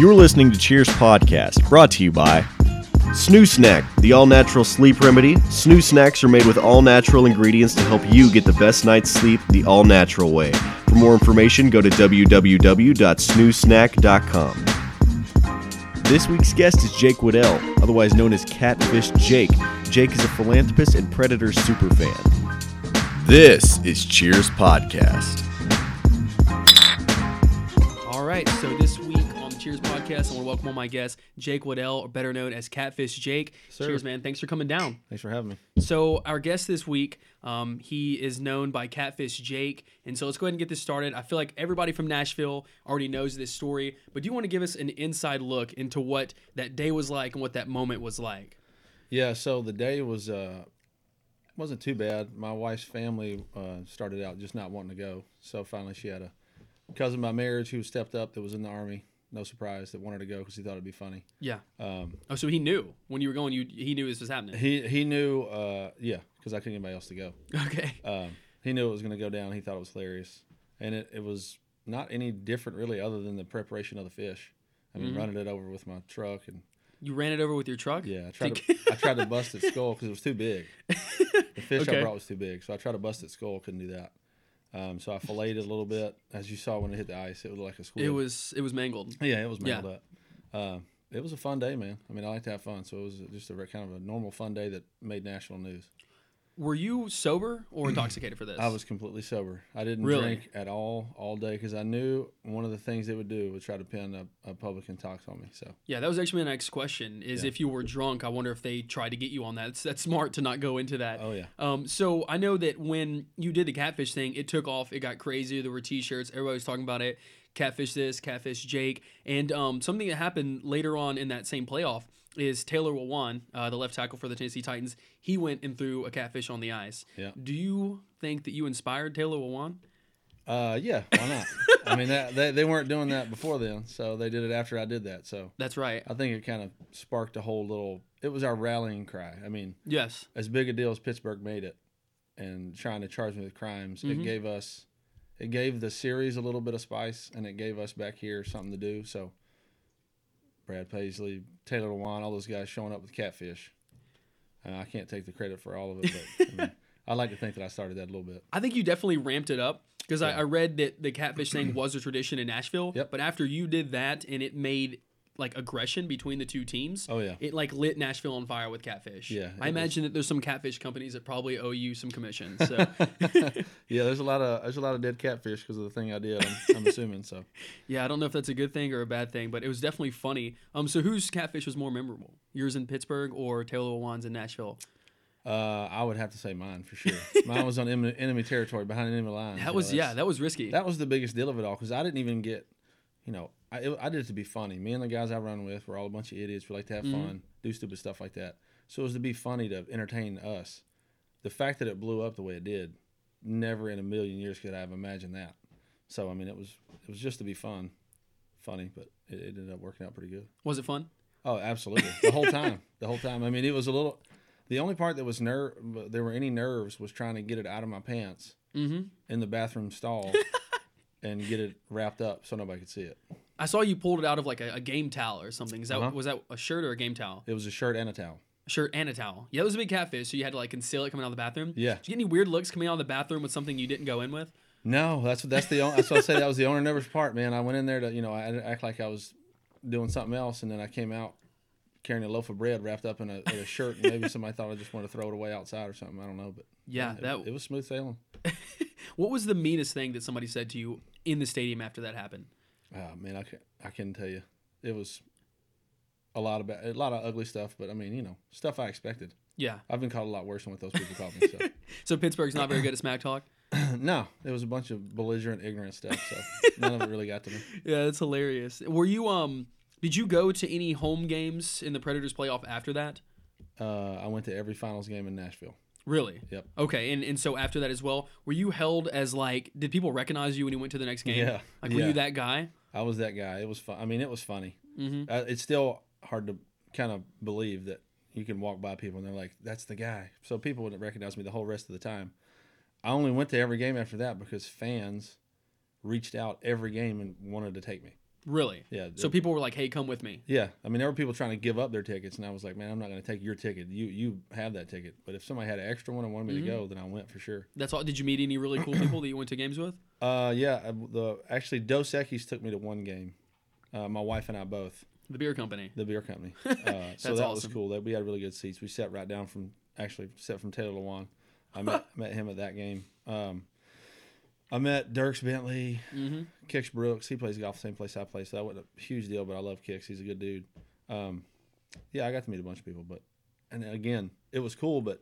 You're listening to Cheers Podcast, brought to you by Snoo Snack, the all natural sleep remedy. Snoo Snacks are made with all natural ingredients to help you get the best night's sleep the all natural way. For more information, go to www.snoosnack.com. This week's guest is Jake Waddell, otherwise known as Catfish Jake. Jake is a philanthropist and Predator superfan. This is Cheers Podcast. All right, so podcast, I want to welcome on my guest, Jake Waddell, or better known as Catfish Jake. Sir. Cheers, man. Thanks for coming down. Thanks for having me. So, our guest this week, um, he is known by Catfish Jake. And so, let's go ahead and get this started. I feel like everybody from Nashville already knows this story, but do you want to give us an inside look into what that day was like and what that moment was like? Yeah, so the day was uh wasn't too bad. My wife's family uh, started out just not wanting to go, so finally she had a cousin by marriage who stepped up that was in the army. No surprise that wanted to go because he thought it'd be funny. Yeah. Um, Oh, so he knew when you were going. You he knew this was happening. he he knew, uh, yeah, because I couldn't get anybody else to go. Okay. Um, he knew it was going to go down. He thought it was hilarious, and it, it was not any different really, other than the preparation of the fish. I mean, running it over with my truck and You ran it over with your truck. Yeah, I tried to I tried to bust its skull because it was too big. The fish Okay. I brought was too big, so I tried to bust its skull. Couldn't do that. Um, so I filleted it a little bit, as you saw when it hit the ice. It was like a squid. It was it was mangled. yeah, it was yeah. mangled up. Um, it was a fun day, man. I mean, I like to have fun, so it was just a kind of a normal fun day that made national news. Were you sober or intoxicated for this? I was completely sober. I didn't Really? drink at all all day because I knew one of the things they would do was try to pin a, a public intox on me. So Yeah, that was actually my next question. Is Yeah. if you were drunk, I wonder if they tried to get you on that. It's, that's smart to not go into that. oh yeah, Um, so I know that when you did the catfish thing, it took off. It got crazy. There were T-shirts. Everybody was talking about it. Catfish this, catfish Jake, and um, something that happened later on in that same playoff is Taylor Lewan, uh, the left tackle for the Tennessee Titans. He went and threw a catfish on the ice. Yeah. Do you think that you inspired Taylor Lewan? uh, yeah. Why not? I mean, that, they they weren't doing that before then, so they did it after I did that. So That's right. I think it kind of sparked a whole little. It was our rallying cry. I mean, Yes. as big a deal as Pittsburgh made it, and trying to charge me with crimes, it gave us, it gave the series a little bit of spice, and it gave us back here something to do. So, Brad Paisley, Taylor Lewan, all those guys showing up with catfish. Uh, I can't take the credit for all of it, but I, mean, I like to think that I started that a little bit. I think you definitely ramped it up because I, I read that the catfish thing was a tradition in Nashville. Yep. But after you did that and it made like aggression between the two teams, Oh yeah, it like lit Nashville on fire with catfish. Yeah, I imagine that there's some catfish companies that probably owe you some commissions. So yeah. There's a lot of there's a lot of dead catfish because of the thing I did. I'm, I'm assuming so. yeah, I don't know if that's a good thing or a bad thing, but it was definitely funny. Um, so whose catfish was more memorable? Yours in Pittsburgh or Taylor Lewan's in Nashville? Uh, I would have to say mine for sure. Mine was on enemy, enemy territory, behind enemy lines. That was yeah, that was risky. that was the biggest deal of it all because I didn't even get, you know, I, it, I did it to be funny. Me and the guys I run with were all a bunch of idiots. We like to have Mm-hmm. fun, do stupid stuff like that. So it was to be funny to entertain us. The fact that it blew up the way it did, never in a million years could I have imagined that. So I mean, it was it was just to be fun, funny, but it, it ended up working out pretty good. was it fun? Oh, absolutely. The whole time. the whole time. I mean, it was a little. The only part that was nerve, there were any nerves, was trying to get it out of my pants Mm-hmm. in the bathroom stall and get it wrapped up so nobody could see it. I saw you pulled it out of like a, a game towel or something. Is that Uh-huh. was that a shirt or a game towel? It was a shirt and a towel. A shirt and a towel. Yeah, it was a big catfish, so you had to like conceal it coming out of the bathroom. Yeah. Did you get any weird looks coming out of the bathroom with something you didn't go in with? No, that's what that's the only, that's what I say that was the only nervous part, man. I went in there to you know I act like I was doing something else, and then I came out carrying a loaf of bread wrapped up in a, in a shirt, and maybe somebody thought I just wanted to throw it away outside or something. I don't know, but Yeah, it, that. it was smooth sailing. what was the meanest thing that somebody said to you in the stadium after that happened? Oh man, I can I couldn't tell you. It was a lot of ba- a lot of ugly stuff, but I mean, you know, stuff I expected. Yeah. I've been called a lot worse than what those people called me. So So Pittsburgh's not very good at smack talk. no, it was a bunch of belligerent, ignorant stuff. So none of it really got to me. Yeah, that's hilarious. Were you um? Did you go to any home games in the Predators playoff after that? Uh, I went to every finals game in Nashville. Really? Yep. Okay, and, and so after that as well, were you held as like? Did people recognize you when you went to the next game? Yeah, Like, were yeah. you that guy? I was that guy. It was fun. I mean, it was funny. Mm-hmm. Uh, it's still hard to kind of believe that you can walk by people and they're like, "That's the guy." So people wouldn't recognize me the whole rest of the time. I only went to every game after that because fans reached out every game and wanted to take me. Really? Yeah. So people were like, "Hey, come with me." Yeah, I mean, there were people trying to give up their tickets, and I was like, man, I'm not going to take your ticket. You you have that ticket. But if somebody had an extra one and wanted me Mm-hmm. to go, then I went for sure. That's all. Did you meet any really cool people that you went to games with? Uh, yeah, the actually Dos Equis took me to one game. Uh, my wife and I both, The beer company. the beer company. Uh, so that was cool. That we had really good seats. We sat right down from actually sat from Taylor Lewan. I met met him at that game. Um, I met Dierks Bentley, Mm-hmm. Kix Brooks. He plays golf the same place I play, so that wasn't a huge deal. But I love Kix. He's a good dude. Um, yeah, I got to meet a bunch of people, but and again, it was cool, but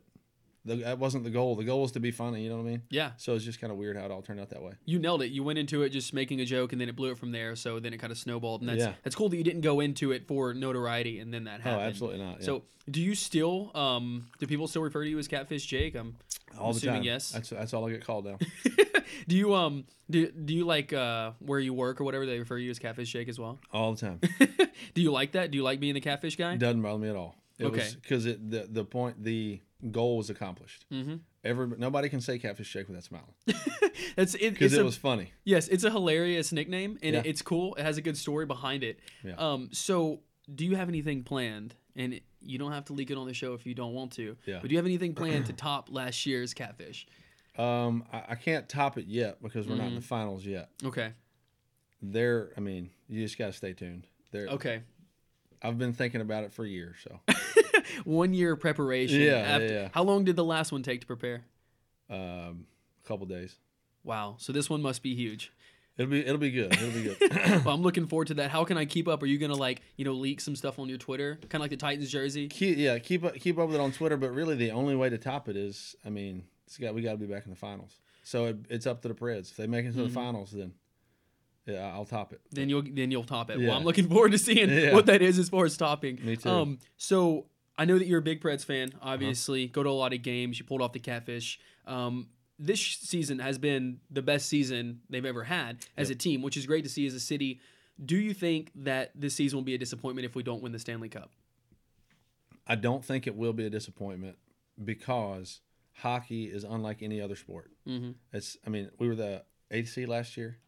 the, that wasn't the goal. The goal was to be funny. You know what I mean? Yeah, So it's just kind of weird how it all turned out that way. you nailed it. You went into it just making a joke, and then it blew it from there. So then it kind of snowballed, and that's Yeah. that's cool that you didn't go into it for notoriety, and then that happened. Oh, absolutely not. yeah. So, do you still um do people still refer to you as Catfish Jake? I'm all the assuming time. yes. That's that's all I get called now. do you um do, do you like uh where you work or whatever they refer you as Catfish Jake as well? all the time. do you like that? Do you like being the catfish guy? Doesn't bother me at all. It Okay. because it the the point the goal was accomplished. Mm-hmm. Every nobody can say catfish Jake without smiling It's it, because it a, was funny. yes, it's a hilarious nickname and Yeah. it, it's cool. It has a good story behind it. Yeah. Um, so do you have anything planned? And you don't have to leak it on the show if you don't want to. Yeah. But do you have anything planned to top last year's catfish? Um, I, I can't top it yet because we're not in Mm-hmm. the finals yet. Okay. There, I mean, you just gotta stay tuned. There, Okay. I've been thinking about it for years. So, One year of preparation. Yeah, after- yeah, yeah. How long did the last one take to prepare? um, a couple days. Wow. So this one must be huge. It'll be it'll be good. It'll be good. well, I'm looking forward to that. How can I keep up? Are you gonna like you know leak some stuff on your Twitter, kind of like the Titans jersey? keep, yeah, keep up keep up with it on Twitter. But really, the only way to top it is, I mean, it's got we got to be back in the finals. So it, it's up to the Preds. If they make it Mm-hmm. to the finals, then yeah, I'll top it. Then you'll then you'll top it. Yeah. Well, I'm looking forward to seeing Yeah. what that is as far as topping. Me too. Um, so I know that you're a big Preds fan. Obviously, go to a lot of games. You pulled off the catfish. Um, this season has been the best season they've ever had as a team, which is great to see as a city. Do you think that this season will be a disappointment if we don't win the Stanley Cup? I don't think it will be a disappointment because hockey is unlike any other sport. Mm-hmm. It's I mean, we were the seed last year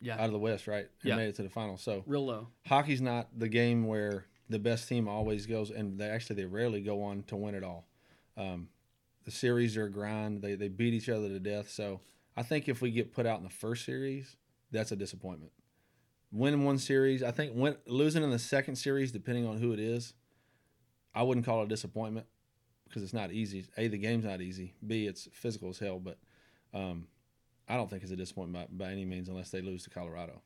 Yeah, out of the West, right? And Yeah. made it to the final. So real low. hockey's not the game where the best team always goes, and they actually they rarely go on to win it all. Um, the series are a grind; they they beat each other to death. So I think if we get put out in the first series, that's a disappointment. Winning one series, I think win, losing in the second series, depending on who it is, I wouldn't call it a disappointment because it's not easy. A, the game's not easy. B, it's physical as hell. But um, I don't think it's a disappointment by, by any means unless they lose to Colorado.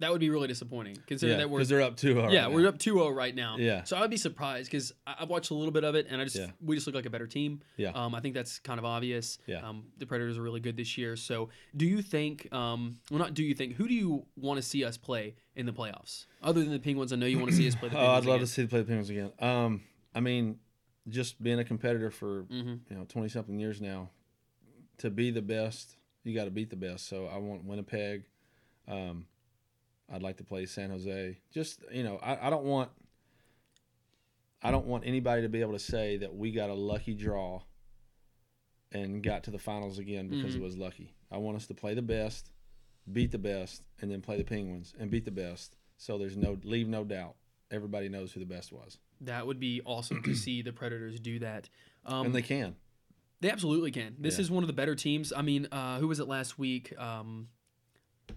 That would be really disappointing, considering Yeah, that we're because they're up two. yeah, we're up 2-0 right now. Yeah. So I'd be surprised because I've watched a little bit of it, and I just Yeah. we just look like a better team. Yeah. Um, I think that's kind of obvious. Yeah. Um, the Predators are really good this year. So do you think? Um, well, not do you think? Who do you want to see us play in the playoffs? Other than the Penguins, I know you want to see us play the Oh, Penguins. I'd love again. to see the play the Penguins again. Um, I mean, just being a competitor for Mhm. you know twenty something years now, to be the best, you got to beat the best. So I want Winnipeg. Um, I'd like to play San Jose. Just you know, I, I don't want. I don't want anybody to be able to say that we got a lucky draw. And got to the finals again because Mhm. it was lucky. I want us to play the best, beat the best, and then play the Penguins and beat the best. So there's no leave no doubt. Everybody knows who the best was. That would be awesome to see the Predators do that. Um, and they can. They absolutely can. This Yeah. is one of the better teams. I mean, uh, who was it last week? Um,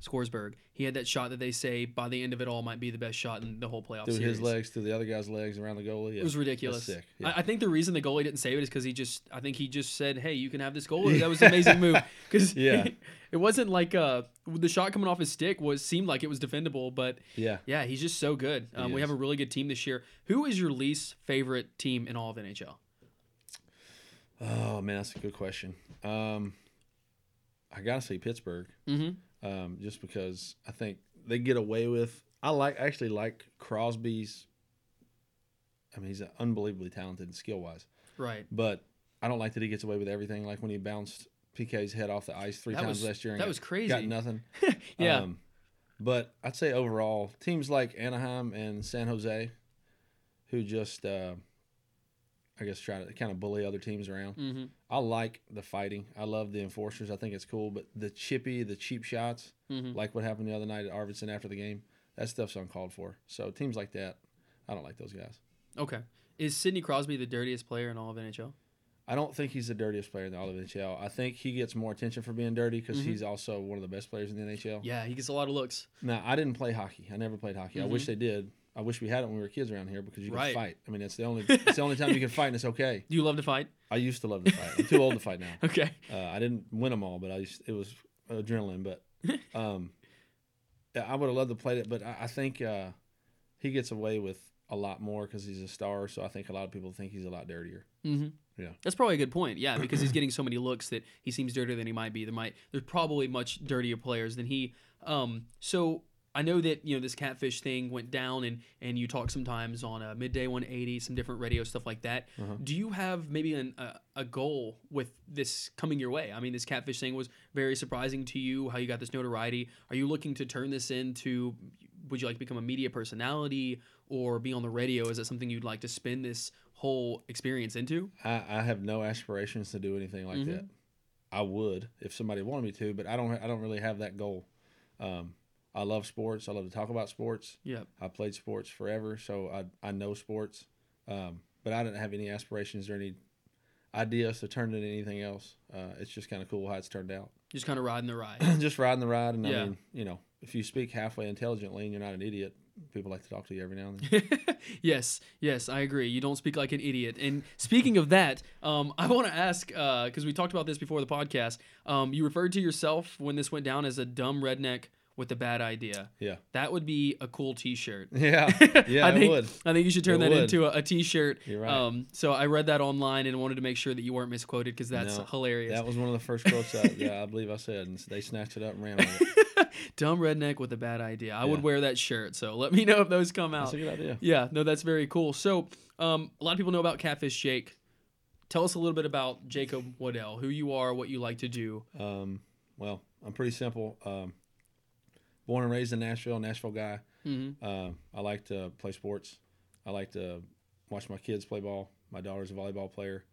Forsberg. He had that shot that they say by the end of it all might be the best shot in the whole playoff Through series. his legs, through the other guy's legs, around the goalie. Yeah. It was ridiculous. That's sick. Yeah. I, I think the reason the goalie didn't save it is because he just, I think he just said, "Hey, you can have this goal." That was an amazing move because Yeah. it wasn't like uh, the shot coming off his stick was seemed like it was defendable, but yeah. yeah, he's just so good. Um, we have a really good team this year. Who is your least favorite team in all of NHL? Oh man, that's a good question. Um, I gotta say Pittsburgh, Mm-hmm. Um, just because I think they get away with. I like actually like Crosby's. I mean, he's unbelievably talented skill wise, Right. but I don't like that he gets away with everything. Like when he bounced PK's head off the ice three That times was- last year. and that got- was crazy. Got nothing. Yeah. Um, but I'd say overall, teams like Anaheim and San Jose, who just, uh, I guess, try to kind of bully other teams around. mm-hmm. I like the fighting. I love the enforcers. I think it's cool. But the chippy, the cheap shots, Mhm. like what happened the other night at Arvidsson after the game, that stuff's uncalled for. So teams like that, I don't like those guys. Okay. Is Sidney Crosby the dirtiest player in all of NHL? I don't think he's the dirtiest player in all of NHL. I think he gets more attention for being dirty because Mm-hmm. he's also one of the best players in the NHL. Yeah, he gets a lot of looks. Now, I didn't play hockey. I never played hockey. I wish they did. I wish we had it when we were kids around here because you can. Right. fight. I mean, it's the only it's the only time you can fight, and it's okay. Do you love to fight? I used to love to fight. I'm too old to fight now. Okay. Uh, I didn't win them all, but I used, it was adrenaline. But um, I would have loved to play it, but I, I think uh, he gets away with a lot more because he's a star. So I think a lot of people think he's a lot dirtier. Mm-hmm. Yeah. That's probably a good point. Yeah, because he's getting so many looks that he seems dirtier than he might be. There might there's probably much dirtier players than he. Um, so I know that you know this catfish thing went down, and and you talk sometimes on a midday 180, some different radio stuff like that. Uh-huh. Do you have maybe an, a a goal with this coming your way? I mean, this catfish thing was very surprising to you. How you got this notoriety? Are you looking to turn this into? Would you like to become a media personality or be on the radio? Is that something you'd like to spin this whole experience into? I, I have no aspirations to do anything like Mhm. that. I would if somebody wanted me to, but I don't. I don't really have that goal. Um, I love sports. I love to talk about sports. Yeah. I played sports forever, so I I know sports. Um, but I didn't have any aspirations or any ideas to turn it into anything else. Uh, it's just kind of cool how it's turned out. Just kind of riding the ride. just riding the ride, and Yeah. I mean, you know, if you speak halfway intelligently and you're not an idiot, people like to talk to you every now and then. yes, yes, I agree. You don't speak like an idiot. And speaking of that, um, I want to ask because we talked about this before the podcast. Um, you referred to yourself when this went down as a dumb redneck with a bad idea. Yeah. That would be a cool T-shirt. Yeah, yeah, I it think, would. I think you should turn It that would. into a, a T-shirt. You're right. Um, so I read that online and wanted to make sure that you weren't misquoted because that's No, hilarious. That was one of the first quotes I, yeah, I believe I said, and they snatched it up and ran with it. Dumb redneck with a bad idea. I would wear that shirt. So let me know if those come out. That's a good idea. Yeah, no, that's very cool. So, um, a lot of people know about Catfish Jake. Tell us a little bit about Jacob Waddell, who you are, what you like to do. Um, well, I'm pretty simple. Um, born and raised in Nashville, Nashville guy. Mm-hmm. Um, I like to play sports. I like to watch my kids play ball. My daughter's a volleyball player.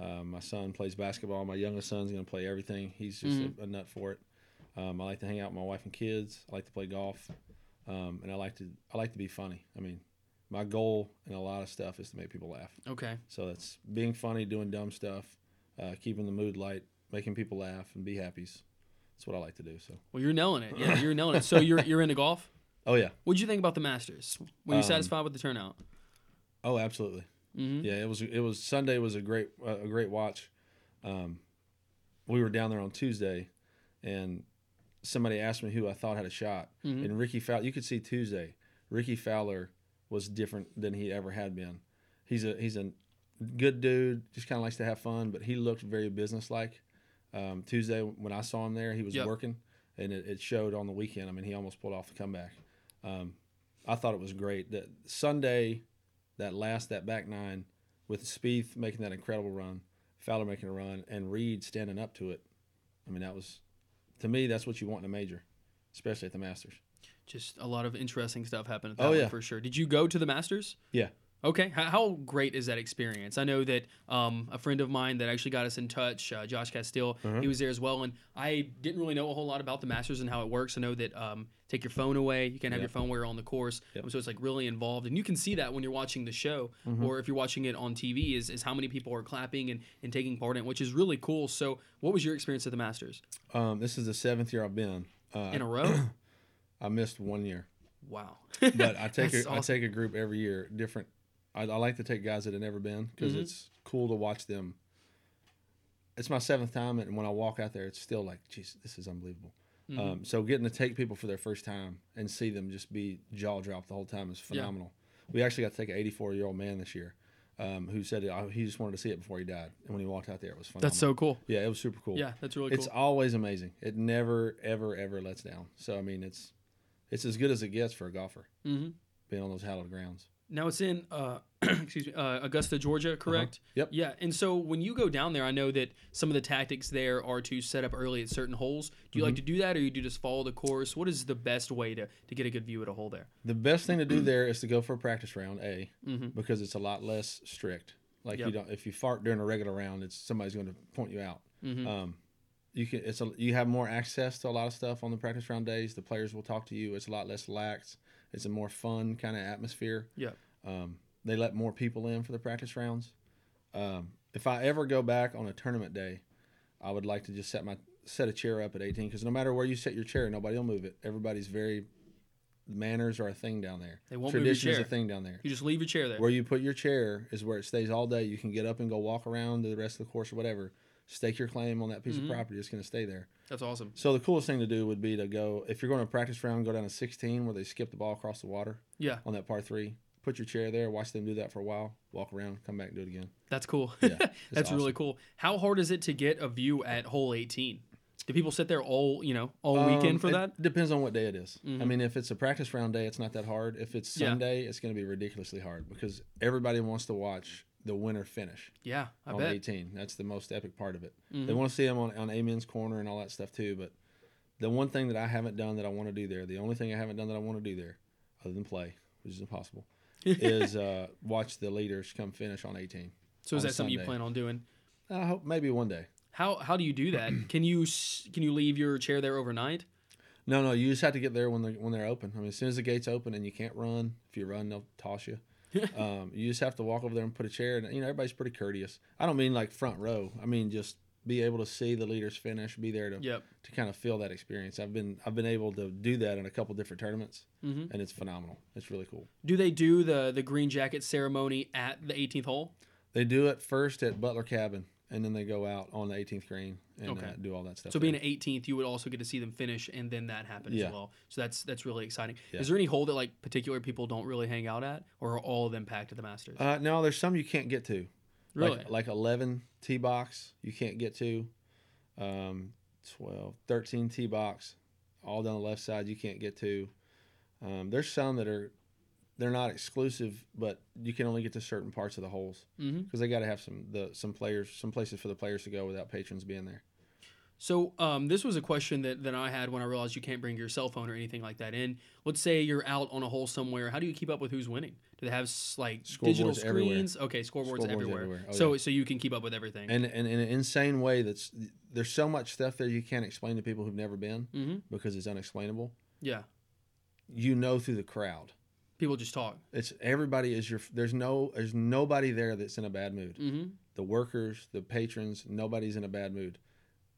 Um, my son plays basketball. My youngest son's going to play everything. He's just a, a nut for it. Um, I like to hang out with my wife and kids. I like to play golf, um, and I like to I like to be funny. I mean, my goal in a lot of stuff is to make people laugh. Okay. So that's being funny, doing dumb stuff, uh, keeping the mood light, making people laugh, and be happy. That's what I like to do. So, Well, you're nailing it. Yeah, you're nailing it. So you're you're into golf. oh yeah, What'd you think about the Masters? Were you Um, satisfied with the turnout? oh absolutely. Mm-hmm. Yeah, it was it was Sunday was a great uh, a great watch. Um, we were down there on Tuesday, and somebody asked me who I thought had a shot, Mhm. and Rickie Fowler. You could see Tuesday, Rickie Fowler was different than he ever had been. He's a he's a good dude, just kind of likes to have fun, but he looked very businesslike. Um, Tuesday when I saw him there, he was Yep. working, and it, it showed on the weekend. I mean, he almost pulled off the comeback. Um, I thought it was great. That Sunday, that last that back nine with Spieth making that incredible run, Fowler making a run, and Reed standing up to it. I mean, that was to me that's what you want in a major, especially at the Masters. Just a lot of interesting stuff happened at that Oh, one yeah. for sure. Did you go to the Masters? Yeah. Okay. How, how great is that experience? I know that um, a friend of mine that actually got us in touch, uh, Josh Castile, Uh-huh. he was there as well. And I didn't really know a whole lot about the Masters and how it works. I know that um, take your phone away. You can't have Yep. your phone where you're on the course. Yep. Um, so it's like really involved. And you can see that when you're watching the show Mm-hmm. or if you're watching it on TV is, is how many people are clapping and, and taking part in it, which is really cool. So what was your experience at the Masters? Um, this is the seventh year I've been. Uh, In a row? I missed one year, wow. but I take a, I awesome. take a group every year. Different. I, I like to take guys that have never been because Mhm. it's cool to watch them. It's my seventh time, and when I walk out there, it's still like, geez, this is unbelievable. Mhm. Um, so getting to take people for their first time and see them just be jaw dropped the whole time is Yeah. phenomenal. We actually got to take an 84 year old man this year um, who said uh, he just wanted to see it before he died, and when he walked out there, it was fun. That's so cool. yeah, it was super cool. Yeah, that's really It's cool. always amazing. It never, ever, ever lets down. So I mean, it's it's as good as it gets for a golfer hmm being on those hallowed grounds. Now it's in, uh, excuse me, uh, Augusta, Georgia, correct? Uh-huh. Yep. Yeah, and so when you go down there, I know that some of the tactics there are to set up early at certain holes. Do you like Mm-hmm. to do that, or you do just follow the course? What is the best way to, to get a good view at a hole there? The best thing to do there is to go for a practice round, a Mhm. because it's a lot less strict. Like Yep. you don't, if you fart during a regular round, it's somebody's going to point you out. Mhm. Um, you can, it's a, you have more access to a lot of stuff on the practice round days. The players will talk to you. It's a lot less lax. It's a more fun kind of atmosphere. Yeah. Um, they let more people in for the practice rounds. Um, if I ever go back on a tournament day, I would like to just set my set a chair up at 18 because no matter where you set your chair, nobody will move it. Everybody's very manners are a thing down there. They won't move your Tradition is a thing down there. You just leave your chair there. Where you put your chair is where it stays all day. You can get up and go walk around to the rest of the course or whatever. Stake your claim on that piece Mhm. of property. It's going to stay there. That's awesome. So the coolest thing to do would be to go if you're going to practice round, go down to 16 where they skip the ball across the water Yeah, on that par three. Put your chair there, watch them do that for a while, walk around, come back and do it again. that's cool. Yeah, that's it's really cool. How hard is it to get a view at hole 18? Do people sit there all you know all Um, weekend for it that? Depends on what day it is. I Mhm. mean, if it's a practice round day, it's not that hard. If it's Yeah. Sunday, it's going to be ridiculously hard because everybody wants to watch the winner finish Yeah, I on bet. 18. That's the most epic part of it. Mhm. They want to see him on, on Amen's corner and all that stuff too. But the one thing that I haven't done that I want to do there, the only thing I haven't done that I want to do there, other than play, which is impossible, is uh, watch the leaders come finish on 18. so is on that something you plan on doing? I hope maybe one day. How how do you do that? can you can you leave your chair there overnight? No, no, you just have to get there when they when they're open. I mean, as soon as the gates open and you can't run, if you run, they'll toss you. um, you just have to walk over there and put a chair. And you know, everybody's pretty courteous. I don't mean like front row. I mean just be able to see the leaders finish, be there to Yep. to kind of feel that experience. I've been I've been able to do that in a couple different tournaments, Mhm. and it's phenomenal. It's really cool. Do they do the the green jacket ceremony at the 18th hole? They do it first at Butler Cabin, and then they go out on the 18th green and Okay. uh, do all that stuff. So there. being at 18th, you would also get to see them finish, and then that happen as well. So that's that's really exciting. Yeah. Is there any hole that like particular people don't really hang out at, or are all of them packed at the Masters? uh, no, there's some you can't get to. really? Like, like 11 tee box, you can't get to. Um, 12, 13 tee box, all down the left side, you can't get to. Um, there's some that are, they're not exclusive, but you can only get to certain parts of the holes because they got to have some the some players, some places for the players to go without patrons being there. So um, this was a question that, that I had when I realized you can't bring your cell phone or anything like that in. Let's say you're out on a hole somewhere. How do you keep up with who's winning? Do they have like digital Scoreboards everywhere. screens? Okay, scoreboards, Scoreboards everywhere. everywhere. Oh, so yeah. so you can keep up with everything. And, and in an insane way, that's there's so much stuff there you can't explain to people who've never been hmm because it's unexplainable. Yeah, You know through the crowd. People just talk. It's everybody is your. There's no. There's nobody there that's in a bad mood. hmm The workers, the patrons, nobody's in a bad mood.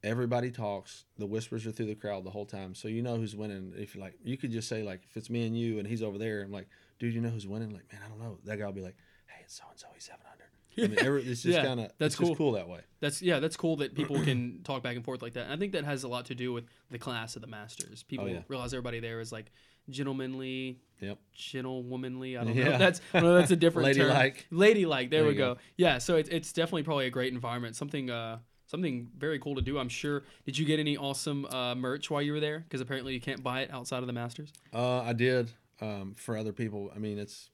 Everybody talks. The whispers are through the crowd the whole time, so you know who's winning. If you like, you could just say like, if it's me and you, and he's over there, I'm like, dude, you know who's winning? Like, man, I don't know. That guy will be like, hey, it's so and so. He's seven under. I mean, every, it's just Yeah, kind of that's cool. cool that way. That's yeah, that's cool that people can talk back and forth like that. And I think that has a lot to do with the class of the Masters. People Oh, yeah. realize everybody there is like gentlemanly, Yep. gentlewomanly. I don't know. Yeah. if That's I know, that's a different term. Ladylike. Ladylike. There, There we go. go. Yeah. So it's it's definitely probably a great environment. Something uh something very cool to do. I'm sure. Did you get any awesome uh, merch while you were there? Because apparently you can't buy it outside of the Masters. Uh, I did um, for other people. I mean, it's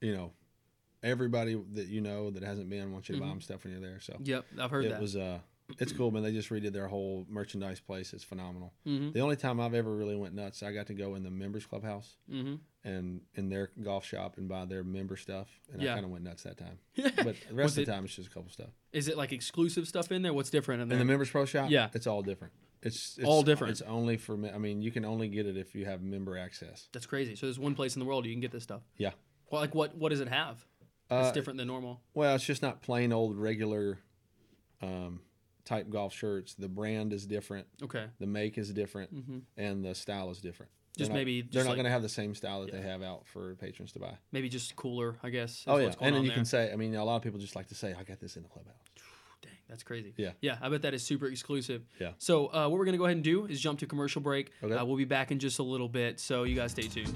you know, everybody that you know that hasn't been wants you to buy Mhm. them stuff when you're there. So Yep, I've heard it that. was uh, it's cool, man. They just redid their whole merchandise place. It's phenomenal. mm-hmm. The only time I've ever really went nuts, I got to go in the members clubhouse Mm-hmm. and in their golf shop and buy their member stuff, and Yeah. I kind of went nuts that time. But the rest of the it- time, it's just a couple stuff. Is it like exclusive stuff in there? What's different in In the members pro shop, Yeah. it's all different. It's, it's All different. It's only for me. I mean, you can only get it if you have member access. That's crazy. So there's one place in the world you can get this stuff. Yeah. Well, like what what does it have? It's Uh, different than normal. Well, it's just not plain old regular um, type golf shirts. The brand is different, Okay. the make is different, hmm and the style is different. Just They're not- maybe they're just not like, going to have the same style that they have out for patrons to buy. maybe just cooler, I guess. oh yeah, and then you there. can say. I mean, a lot of people just like to say, "I got this in the clubhouse." Dang, that's crazy. Yeah. Yeah, I bet that is super exclusive. Yeah. So uh, what we're gonna go ahead and do is jump to commercial break. Okay. Uh, we'll be back in just a little bit, so you guys stay tuned.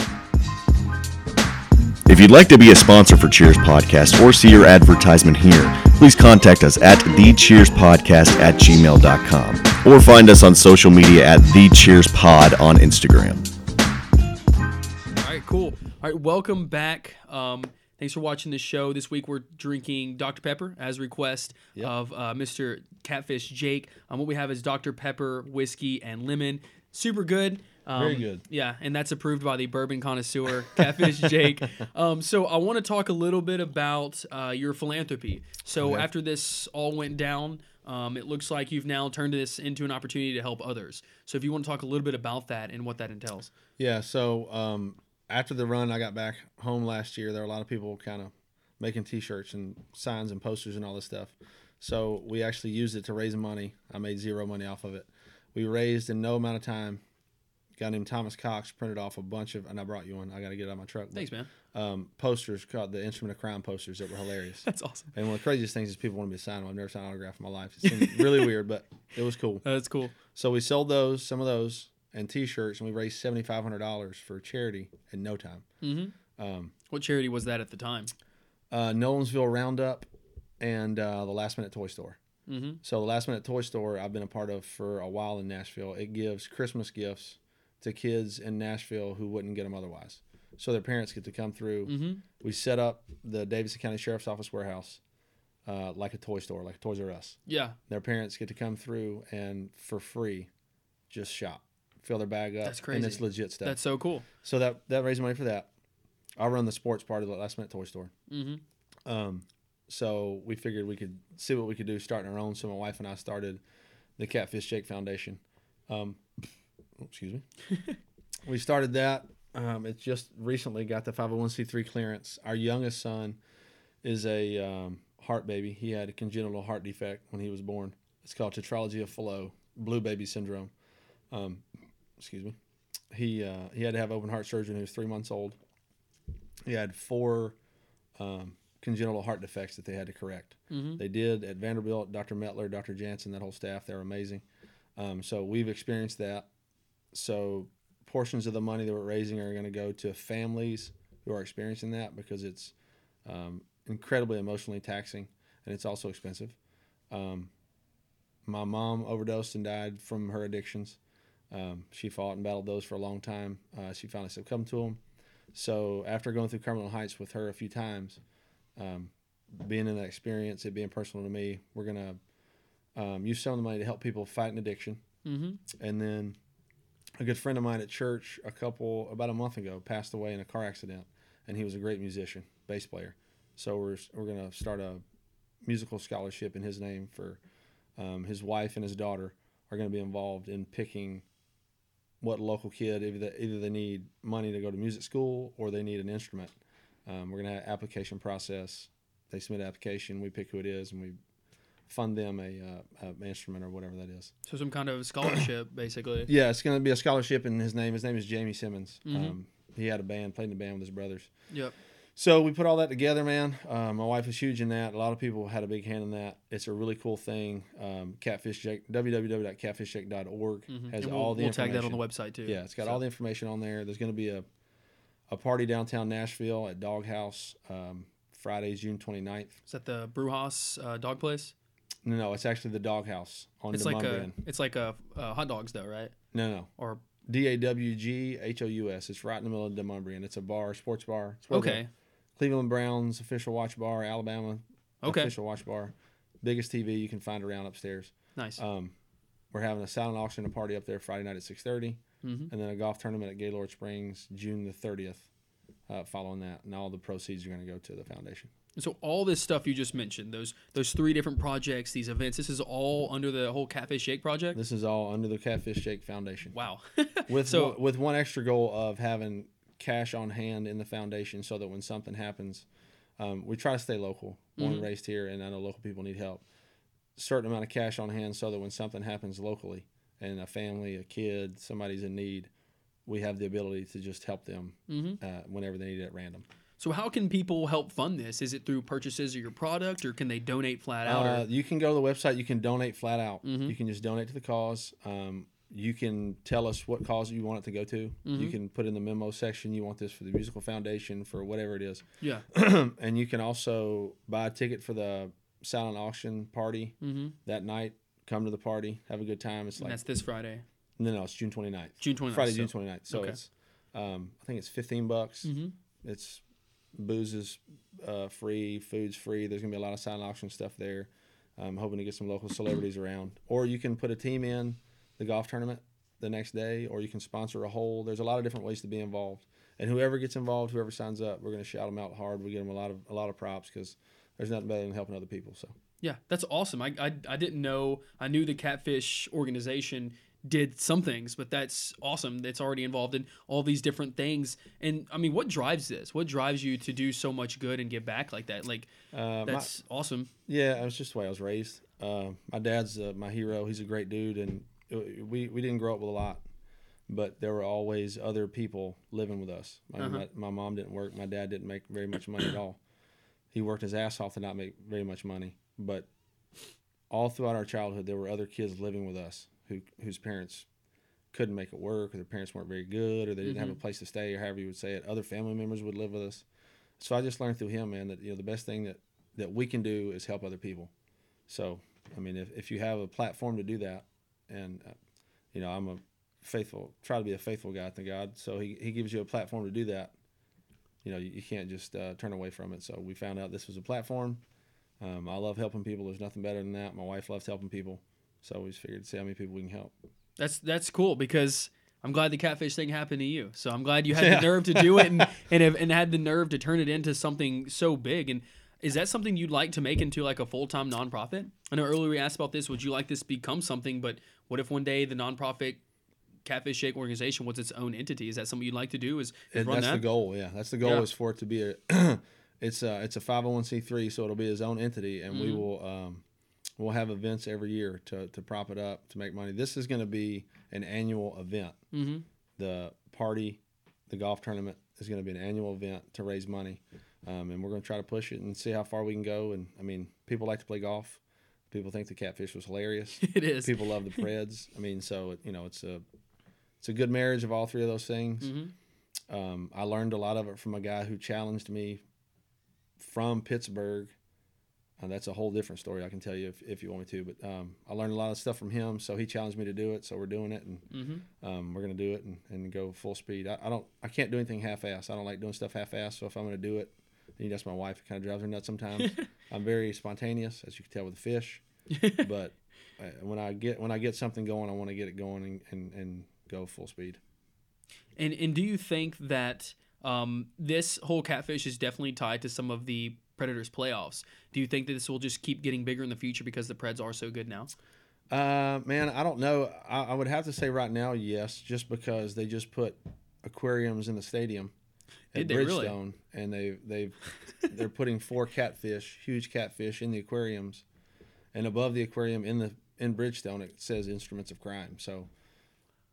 If you'd like to be a sponsor for Cheers Podcast or see your advertisement here, please contact us at thecheerspodcast at gmail.com or find us on social media at thecheerspod on Instagram. All right, cool. All right, welcome back. Um, thanks for watching the show. This week we're drinking Dr. Pepper as request Yep. of uh, Mr. Catfish Jake. Um, what we have is Dr. Pepper, whiskey, and lemon. Super good. Um, Very good. Yeah, and that's approved by the bourbon connoisseur, Catfish Jake. Um, so I want to talk a little bit about uh, your philanthropy. So Okay. after this all went down, um, it looks like you've now turned this into an opportunity to help others. So if you want to talk a little bit about that and what that entails. Yeah. So um, after the run, I got back home last year. There were a lot of people kind of making T-shirts and signs and posters and all this stuff. So we actually used it to raise money. I made zero money off of it. We raised in no amount of time. Guy named Thomas Cox printed off a bunch of, and I brought you one. I got to get it out of my truck. Thanks, man. Um, posters called the Instrument of Crime posters that were hilarious. That's awesome. and one of the craziest things is people want me to sign them. I've never signed an autograph in my life. It seemed really weird, but it was cool. That's cool. So we sold those, some of those, and T-shirts, and we raised seventy five hundred dollars for charity in no time. Mm-hmm. Um, What charity was that at the time? uh, Nolensville Roundup and uh, the Last Minute Toy Store. Mm-hmm. So the Last Minute Toy Store I've been a part of for a while in Nashville. It gives Christmas gifts to kids in Nashville who wouldn't get them otherwise. So their parents get to come through. Mm-hmm. We set up the Davidson County Sheriff's Office warehouse uh, like a toy store, like Toys R Us. Yeah, Their parents get to come through and for free, just shop, fill their bag up, That's crazy. and it's legit stuff. that's so cool. so that that raised money for that. I run the sports part of the Last Minute Toy Store. Mm-hmm. Um, so we figured we could see what we could do starting our own. So my wife and I started the Catfish Jake Foundation. Um, oh, excuse me. we started that. Um, it just recently got the 501c3 clearance. Our youngest son is a um, heart baby. He had a congenital heart defect when he was born. It's called tetralogy of Fallot, blue baby syndrome. Um, excuse me. He uh, he had to have open heart surgery when he was three months old. He had four um, congenital heart defects that they had to correct. Mm-hmm. They did at Vanderbilt, Dr. Metler, Dr. Jansen, that whole staff, they're amazing. Um, so we've experienced that. So portions of the money that we're raising are going to go to families who are experiencing that because it's um, incredibly emotionally taxing and it's also expensive. Um, my mom overdosed and died from her addictions. Um, she fought and battled those for a long time. Uh, she finally succumbed to them. So after going through Cumberland Heights with her a few times, um, being in that experience, it being personal to me, we're gonna um, use some of the money to help people fight an addiction. Mm-hmm. And then a good friend of mine at church, a couple about a month ago, passed away in a car accident, and he was a great musician, bass player. So we're we're gonna start a musical scholarship in his name for um, his wife and his daughter are going to be involved in picking what local kid either they, either they need money to go to music school or they need an instrument. Um, we're going to have application process. They submit an application, we pick who it is, and we fund them a, uh, a instrument or whatever that is. So some kind of scholarship, basically. Yeah, it's going to be a scholarship in his name. His name is Jamie Simmons. Mhm. Um, he had a band, played in a band with his brothers. Yep. So we put all that together, man. Uh, my wife was huge in that. A lot of people had a big hand in that. It's a really cool thing. Um, Catfish Jake, www.catfishjake.org Mm-hmm. has and all we'll, the we'll tag that on the website too. Yeah, it's got So- all the information on there. There's going to be a, a party downtown Nashville at Doghouse um, Friday, June 29th. Is that the Brewhouse uh, dog place? No, no, it's actually the Doghouse on It's the like a, it's like a uh, hot dogs though, right? No, no. Or D A W G H O U S. It's right in the middle of Demonbreun. It's a bar, sports bar. It's the okay, Cleveland Browns official watch bar, Alabama okay, official watch bar. Biggest TV you can find around upstairs. nice. Um, we're having a silent auction and a party up there Friday night at 6:30, hmm and then a golf tournament at Gaylord Springs June the 30th. Uh, following that, and all the proceeds are going to go to the foundation. So all this stuff you just mentioned, those those three different projects, these events, this is all under the whole Catfish Jake project. This is all under the Catfish Jake Foundation, Wow. with So- one, with one extra goal of having cash on hand in the foundation, so that when something happens, um, we try to stay local. Born Mhm. raised here, and I know local people need help. Certain amount of cash on hand, so that when something happens locally, and a family, a kid, somebody's in need, we have the ability to just help them hmm uh, whenever they need it at random. So how can people help fund this? Is it through purchases of your product, or can they donate flat out? Uh, you can go to the website. You can donate flat out. Mhm. You can just donate to the cause. Um, you can tell us what cause you want it to go to. You Mhm. can put in the memo section you want this for the musical foundation for whatever it is, yeah. and you can also buy a ticket for the silent auction party hmm that night. Come to the party, have a good time. It's And like that's this Friday, no, no, it's June 29th. June 29th. Friday, so- June 29th. So okay. it's, um, I think it's 15 bucks. Mhm. It's booze is uh, free, food's free. There's gonna be a lot of silent auction stuff there. I'm hoping to get some local celebrities around, or you can put a team in the golf tournament the next day, or you can sponsor a hole. There's a lot of different ways to be involved, and whoever gets involved, whoever signs up, we're gonna shout them out hard. We get them a lot of a lot of props because there's nothing better than helping other people. So Yeah, that's awesome. I, I, I didn't know. I knew the Catfish organization did some things, but that's awesome. That's already involved in all these different things. And I mean, what drives this? What drives you to do so much good and give back like that? Like Uh, my- that's awesome. Yeah, it was just the way I was raised. Uh, my dad's uh, my hero. He's a great dude, and it- we we didn't grow up with a lot, but there were always other people living with us. My, Uh-huh. my, my mom didn't work. My dad didn't make very much money at all. He worked his ass off to not make very much money, but all throughout our childhood, there were other kids living with us who whose parents couldn't make it work, or their parents weren't very good, or they didn't have a place to stay, or however you would say it. Other family members would live with us. So I just learned through him, man, that you know the best thing that that we can do is help other people. So I mean, if if you have a platform to do that, and uh, you know, I'm a faithful, try to be a faithful guy to God. So he he gives you a platform to do that. You know, you, you can't just uh, turn away from it. So we found out this was a platform. Um, I love helping people. There's nothing better than that. My wife loves helping people. So we just figured to see how many people we can help. That's that's cool because I'm glad the catfish thing happened to you. So I'm glad you had Yeah. the nerve to do it and and, have, and had the nerve to turn it into something so big. And is that something you'd like to make into like a full time nonprofit? I know earlier we asked about this. Would you like this to become something? But what if one day the nonprofit Catfish Jake organization was its own entity? Is that something you'd like to do? Is, is that's that? the goal. Yeah, that's the goal Yeah. is for it to be a. it's a it's a five hundred one c three, so it'll be its own entity, and we Mhm. will um, we'll have events every year to to prop it up to make money. This is going to be an annual event. Mm-hmm. The party, the golf tournament is going to be an annual event to raise money, um, and we're going to try to push it and see how far we can go. And I mean, people like to play golf. People think the catfish was hilarious. It is. people love the Preds. I mean, so you know, it's a it's a good marriage of all three of those things. Mm-hmm. Um, I learned a lot of it from a guy who challenged me from Pittsburgh. Uh, that's a whole different story. I can tell you if, if you want me to. But um, I learned a lot of stuff from him. So he challenged me to do it. So we're doing it, and Mm-hmm. um, we're going to do it and, and go full speed. I, I don't. I can't do anything half-ass. I don't like doing stuff half-ass. So if I'm going to do it, and that's my wife. It kind of drives her nuts sometimes. I'm very spontaneous, as you can tell with the fish. but uh, when I get when I get something going, I want to get it going and, and, and go full speed. And and do you think that um, this whole catfish is definitely tied to some of the Predators playoffs? Do you think that this will just keep getting bigger in the future because the Preds are so good now? Uh, man, I don't know. I, I would have to say right now, yes, just because they just put aquariums in the stadium at they really? Bridgestone, and they they've they're putting four catfish, huge catfish, in the aquariums, and above the aquarium in the in Bridgestone it says Instruments of Crime. So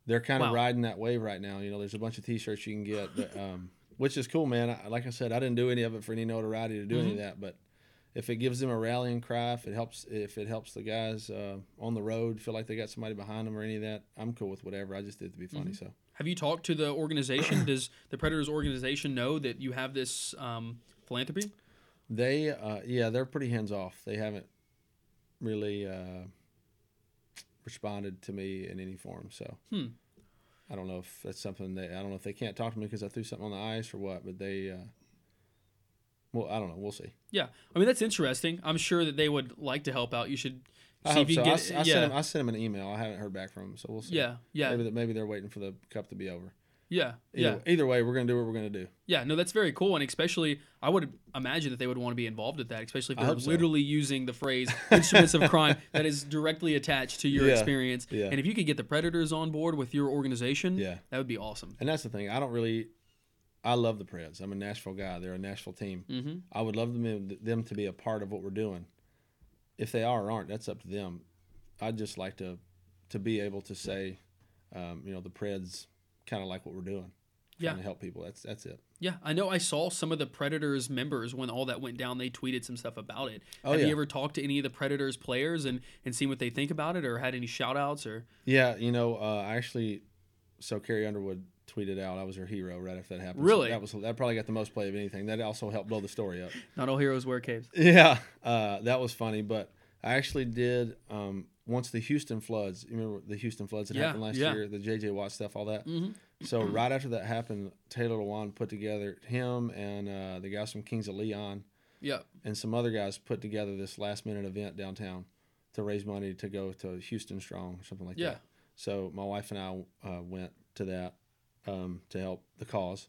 they're kind of Wow. riding that wave right now. You know, there's a bunch of T-shirts you can get, that, um, which is cool, man. I, like I said, I didn't do any of it for any notoriety to do any of Mm-hmm. that, but if it gives them a rallying cry, if it helps, if it helps the guys uh, on the road feel like they got somebody behind them or any of that, I'm cool with whatever. I just did it to be funny. Mm-hmm. So Have you talked to the organization? Does the Predators organization know that you have this um, philanthropy? they, uh, yeah, they're pretty hands off. They haven't really uh, responded to me in any form. So Hmm. I don't know if that's something they. I don't know if they can't talk to me because I threw something on the ice or what. But they, uh, well, I don't know. We'll see. Yeah, I mean that's interesting. I'm sure that they would like to help out. You should I see if you so. can I, get. yeah, sent him, I sent him an email. I haven't heard back from him, so we'll see. yeah, yeah, Maybe that maybe they're waiting for the cup to be over. Yeah, Either, yeah, Either way, we're gonna do what we're gonna do. yeah. No, that's very cool, and especially I would imagine that they would want to be involved with that, especially if they're hope so. literally using the phrase "instruments of crime" that is directly attached to your Yeah, experience. yeah. And if you could get the Predators on board with your organization, Yeah. that would be awesome. And that's the thing. I don't really. I love the Preds. I'm a Nashville guy. They're a Nashville team. Mm-hmm. I would love them them to be a part of what we're doing. If they are or aren't, that's up to them. I'd just like to to be able to say, um, you know, the Preds kind of like what we're doing. Yeah. Trying to help people. That's that's it. Yeah, I know. I saw some of the Predators members when all that went down. They tweeted some stuff about it. Oh, Have yeah. you ever talked to any of the Predators players and and seen what they think about it, or had any shout outs? Or Yeah, you know, uh, I actually, so Carrie Underwood tweeted out I was her hero right after that happened. So Really? that was that probably got the most play of anything. That also helped blow the story up. not all heroes wear capes. Yeah, uh, that was funny. But I actually did um, once the Houston floods. You remember the Houston floods that Yeah, happened last yeah. year, the JJ Watt stuff, all that. Mhm. So right after that happened, Taylor Lewan put together him and uh, the guys from Kings of Leon Yeah, and some other guys put together this last minute event downtown to raise money to go to Houston Strong or something like Yeah. that. So my wife and I uh, went to that um, to help the cause,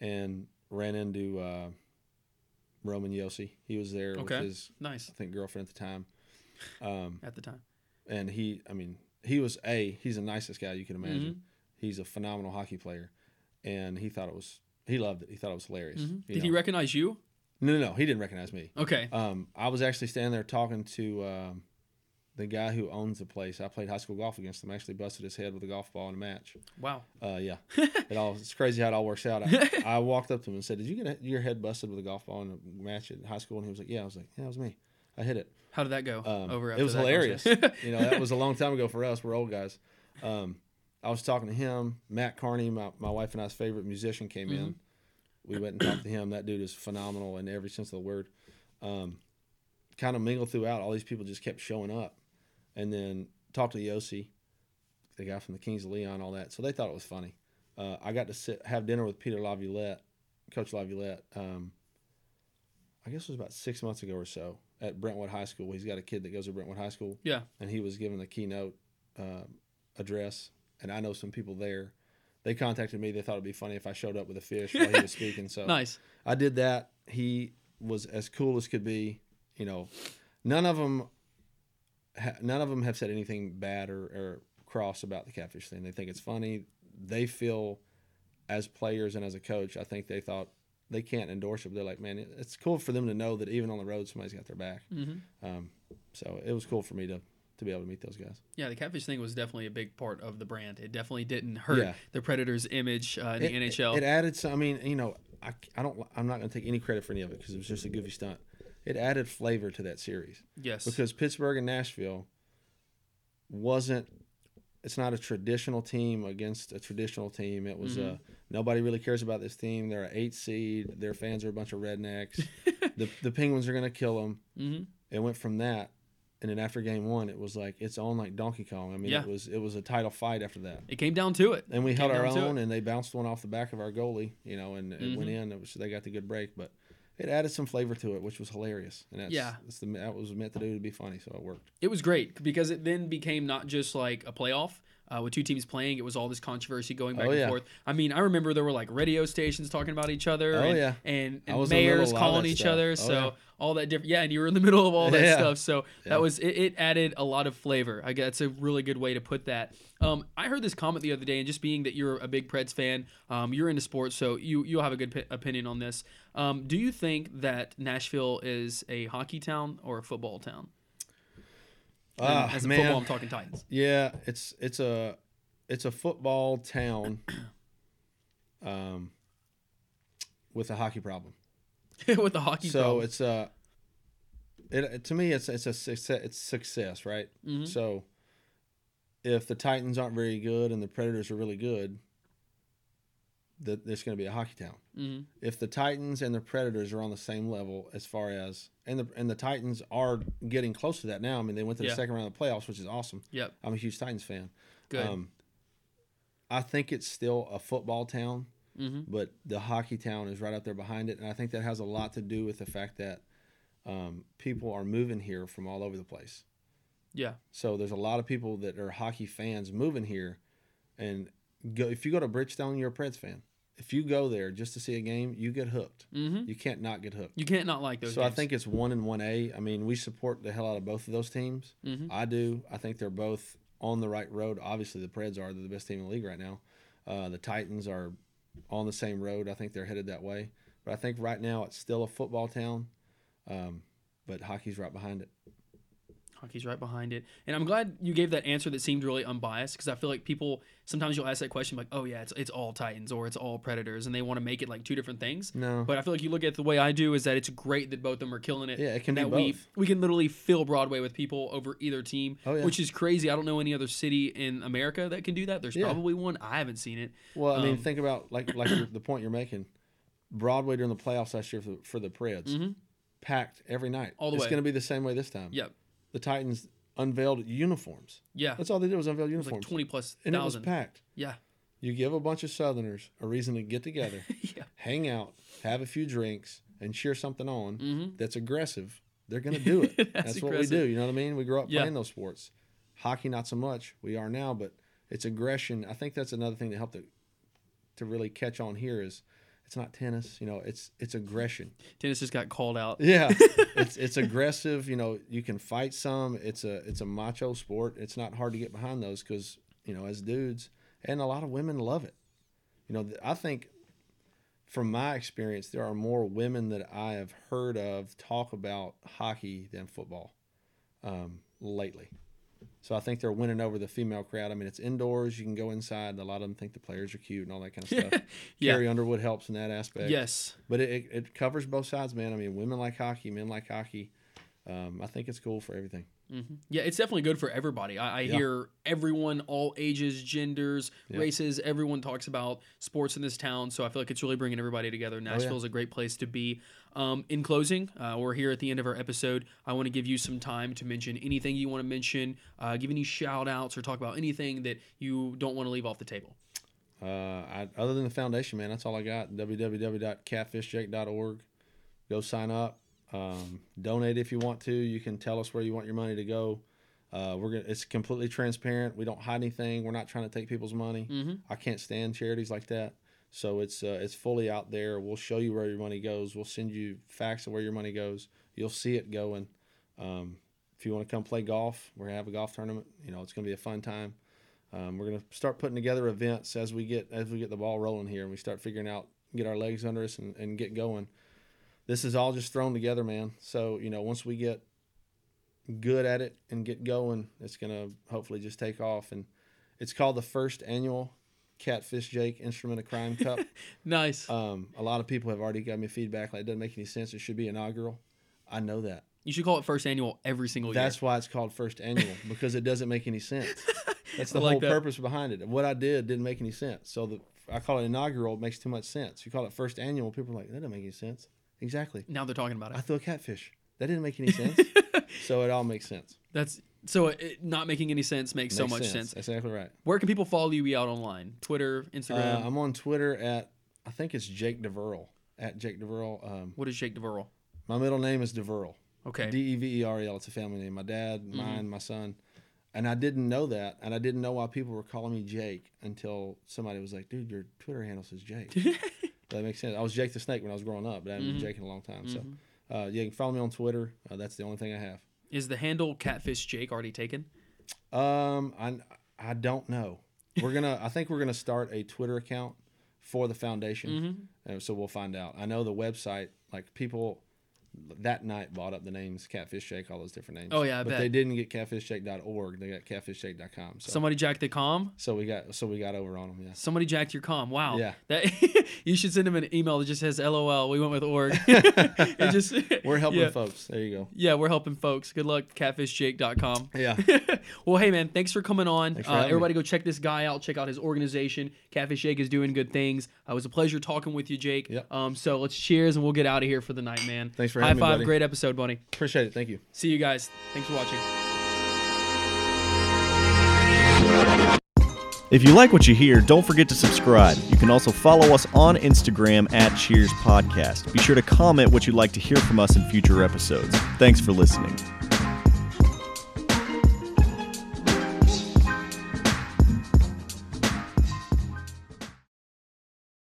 and ran into uh, Roman Josi. He was there Okay. with his nice I think girlfriend at the time, um, at the time. And he I mean he was a he's the nicest guy you can imagine. Mm-hmm. He's a phenomenal hockey player, and he thought it was he loved it. He thought it was hilarious. you Did he recognize you? no, no, no. He didn't recognize me. Okay. Um, I was actually standing there talking to um, the guy who owns the place. I played high school golf against him. I actually busted his head with a golf ball in a match. Wow. Uh, yeah, it all it's crazy how it all works out. I, I walked up to him and said, "Did you get your head busted with a golf ball in a match at high school?" And he was like, "Yeah." I was like, "Yeah, it was me. I hit it." How did that go? Um, over it was hilarious. you know, that was a long time ago for us. We're old guys. Um, I was talking to him. Matt Kearney, my, my wife and I's favorite musician, came in. We went and talked to him. That dude is phenomenal in every sense of the word. Um, kind of mingled throughout. All these people just kept showing up. And then talked to the Josi, the guy from the Kings of Leon, all that. So they thought it was funny. Uh, I got to sit have dinner with Peter Laviolette, Coach Laviolette. Um, I guess it was about six months ago or so at Brentwood High School. He's got a kid that goes to Brentwood High School, yeah. and he was given the keynote uh, address. And I know some people there. They contacted me. They thought it'd be funny if I showed up with a fish while he was speaking. So Nice. I did that. He was as cool as could be. You know, none of them, ha- none of them have said anything bad or, or cross about the catfish thing. They think it's funny. They feel, as players and as a coach, I think they thought they can't endorse it. But they're like, man, it's cool for them to know that even on the road, somebody's got their back. Mhm. Um, so it was cool for me to to be able to meet those guys. Yeah, the catfish thing was definitely a big part of the brand. It definitely didn't hurt Yeah. the Predators' image uh, in it, the NHL. It, added some. I mean, you know, I, I don't. I'm not going to take any credit for any of it because it was just a goofy stunt. It added flavor to that series yes. because Pittsburgh and Nashville wasn't. It's not a traditional team against a traditional team. It was Mm-hmm. a nobody really cares about this team. They're an eight seed. Their fans are a bunch of rednecks. the the Penguins are going to kill them. hmm It went from that, and then after game one, it was like it's on like Donkey Kong. I mean, Yeah. it was it was a title fight after that. It came down to it. And we Came held our own, and they bounced one off the back of our goalie, you know, and it went Mm-hmm. in. It was, they got the good break, but it added some flavor to it, which was hilarious. And that's, Yeah. that's the, that was meant to do to be funny, so it worked. It was great because it then became not just like a playoff uh, with two teams playing. It was all this controversy going back Oh, and yeah. forth. I mean, I remember there were like radio stations talking about each other. Oh, and, yeah. and, and was in the middle mayors of a lot of calling each stuff. other. Oh, so yeah. all that different. Yeah, and you were in the middle of all that stuff. So that was it, it. Added a lot of flavor. I guess that's a really good way to put that. Um, I heard this comment the other day, and just being that you're a big Preds fan, um, you're into sports, so you you'll have a good p- opinion on this. Um, do you think that Nashville is a hockey town or a football town? Ah, as a man. football, I'm talking Titans. Yeah, it's it's a it's a football town um, with a hockey problem. with a hockey so problem. it's a it to me it's it's a success, it's success right Mhm. so if the titans aren't very good and the predators are really good that there's going to be a hockey town Mhm. if the titans and the predators are on the same level as far as and the and the titans are getting close to that now i mean they went to the Yeah. second round of the playoffs which is awesome Yep. i'm a huge titans fan Good. um, i think it's still a football town hmm but the hockey town is right up there behind it, and I think that has a lot to do with the fact that um, people are moving here from all over the place. Yeah. So there's a lot of people that are hockey fans moving here, and go, if you go to Bridgestone, you're a Preds fan. If you go there just to see a game, you get hooked. hmm You can't not get hooked. You can't not like those. So I think it's one and one A. I mean, we support the hell out of both of those teams. Mhm. I do. I think they're both on the right road. Obviously, the Preds are they're the best team in the league right now. Uh, the Titans are on the same road. I think they're headed that way. But I think right now it's still a football town, um, but hockey's right behind it. Hockey's right behind it, and I'm glad you gave that answer that seemed really unbiased because I feel like people sometimes you'll ask that question like, oh yeah, it's it's all Titans or it's all Predators, and they want to make it like two different things. No, But I feel like you look at it the way I do is that it's great that both of them are killing it. Yeah, it can be that we both. we can literally fill Broadway with people over either team, Oh, yeah. which is crazy. I don't know any other city in America that can do that. There's Yeah. probably one. I haven't seen it. well, I mean, um, think about like like the point you're making. Broadway during the playoffs last year for the, for the Preds, Mhm. packed every night. All the it's way. going to be the same way this time. Yep. The Titans unveiled uniforms. Yeah. That's all they did was unveil was like uniforms, twenty plus and it was packed. Yeah. You give a bunch of Southerners a reason to get together, yeah. hang out, have a few drinks, and cheer something on Mhm. that's aggressive. They're going to do it. That's that's what we do. You know what I mean? We grew up Yeah. playing those sports. Hockey, not so much. We are now, but it's aggression. I think that's another thing that helped to, to really catch on here is It's not tennis. You know, it's it's aggression. Tennis just got called out. Yeah, it's it's aggressive. You know, you can fight some. It's a it's a macho sport. It's not hard to get behind those because you know as dudes and a lot of women love it. You know, I think from my experience, there are more women that I have heard of talk about hockey than football um, lately. So I think they're winning over the female crowd. I mean, it's indoors. You can go inside. A lot of them think the players are cute and all that kind of stuff. Yeah. Carrie Underwood helps in that aspect. Yes. But it, it, it covers both sides, man. I mean, women like hockey, men like hockey. Um, I think it's cool for everything. Yeah, it's definitely good for everybody. I, I Yeah. hear everyone, all ages, genders, Yeah. races, everyone talks about sports in this town. So I feel like it's really bringing everybody together. Oh, Nashville is a great place to be. Um, in closing, uh, we're here at the end of our episode. I want to give you some time to mention anything you want to mention, uh, give any shout outs, or talk about anything that you don't want to leave off the table. Uh, I, other than the foundation, man, that's all I got. www.catfishjake.org. Go sign up. Um, donate if you want to. You can tell us where you want your money to go. Uh, we're gonna. It's completely transparent. We don't hide anything. We're not trying to take people's money. Mm-hmm. I can't stand charities like that. So it's uh, it's fully out there. We'll show you where your money goes. We'll send you facts of where your money goes. You'll see it going. Um, if you want to come play golf, we're gonna have a golf tournament. You know, it's gonna be a fun time. Um, we're gonna start putting together events as we get as we get the ball rolling here and we start figuring out get our legs under us and, and get going. This is all just thrown together, man. So you know, once we get good at it and get going, it's gonna hopefully just take off. And it's called the first annual Catfish Jake Instrument of Crime Cup. Nice. um, a lot of people have already got me feedback like it doesn't make any sense. It should be inaugural. I know that. you should call it first annual every single year. That's why it's called first annual because it doesn't make any sense. That's the like whole that. purpose behind it. What I did didn't make any sense. So the I call it inaugural. It makes too much sense. You call it first annual. People are like that doesn't make any sense. Exactly. Now they're talking about it. I threw a catfish. That didn't make any sense. so it all makes sense. That's so it, not making any sense makes, so much sense. That's exactly right. Where can people follow you out online? Twitter, Instagram. Uh, I'm on Twitter at I think it's Jake DeVerl at Jake DeVerl. Um, what is Jake DeVerl? my middle name is DeVerl. Okay. D E V E R E L. It's a family name. My dad, Mm-hmm. mine, my son. And I didn't know that, and I didn't know why people were calling me Jake until somebody was like, "Dude, your Twitter handle says Jake." that makes sense. I was Jake the Snake when I was growing up, but I haven't Mm-hmm. been Jake in a long time. So, uh, yeah, you can follow me on Twitter. Uh, that's the only thing I have. Is the handle Catfish Jake already taken? Um, I I don't know. We're gonna. I think we're gonna start a Twitter account for the foundation, Mm-hmm. and so we'll find out. I know the website. Like people that night bought up the names Catfish Jake, all those different names. Oh, yeah, I but bet. they didn't get catfishjake.org. They got catfishjake.com. So Somebody jacked the com. so we got so we got over on them. Yeah. Somebody jacked your com. Wow. Yeah. That you should send him an email that just says LOL. We went with org. it just We're helping yeah. folks. There you go. Yeah, we're helping folks. Good luck, catfishjake.com. Yeah. well, hey man, thanks for coming on. For uh, having me. everybody, go check this guy out. Check out his organization. Catfish Jake is doing good things. Uh, it was a pleasure talking with you, Jake. Yep. Um, so let's cheers and we'll get out of here for the night, man. Thanks for High me, five. buddy. Great episode, buddy. Appreciate it. Thank you. See you guys. Thanks for watching. If you like what you hear, don't forget to subscribe. You can also follow us on Instagram at Cheers Podcast. Be sure to comment what you'd like to hear from us in future episodes. Thanks for listening.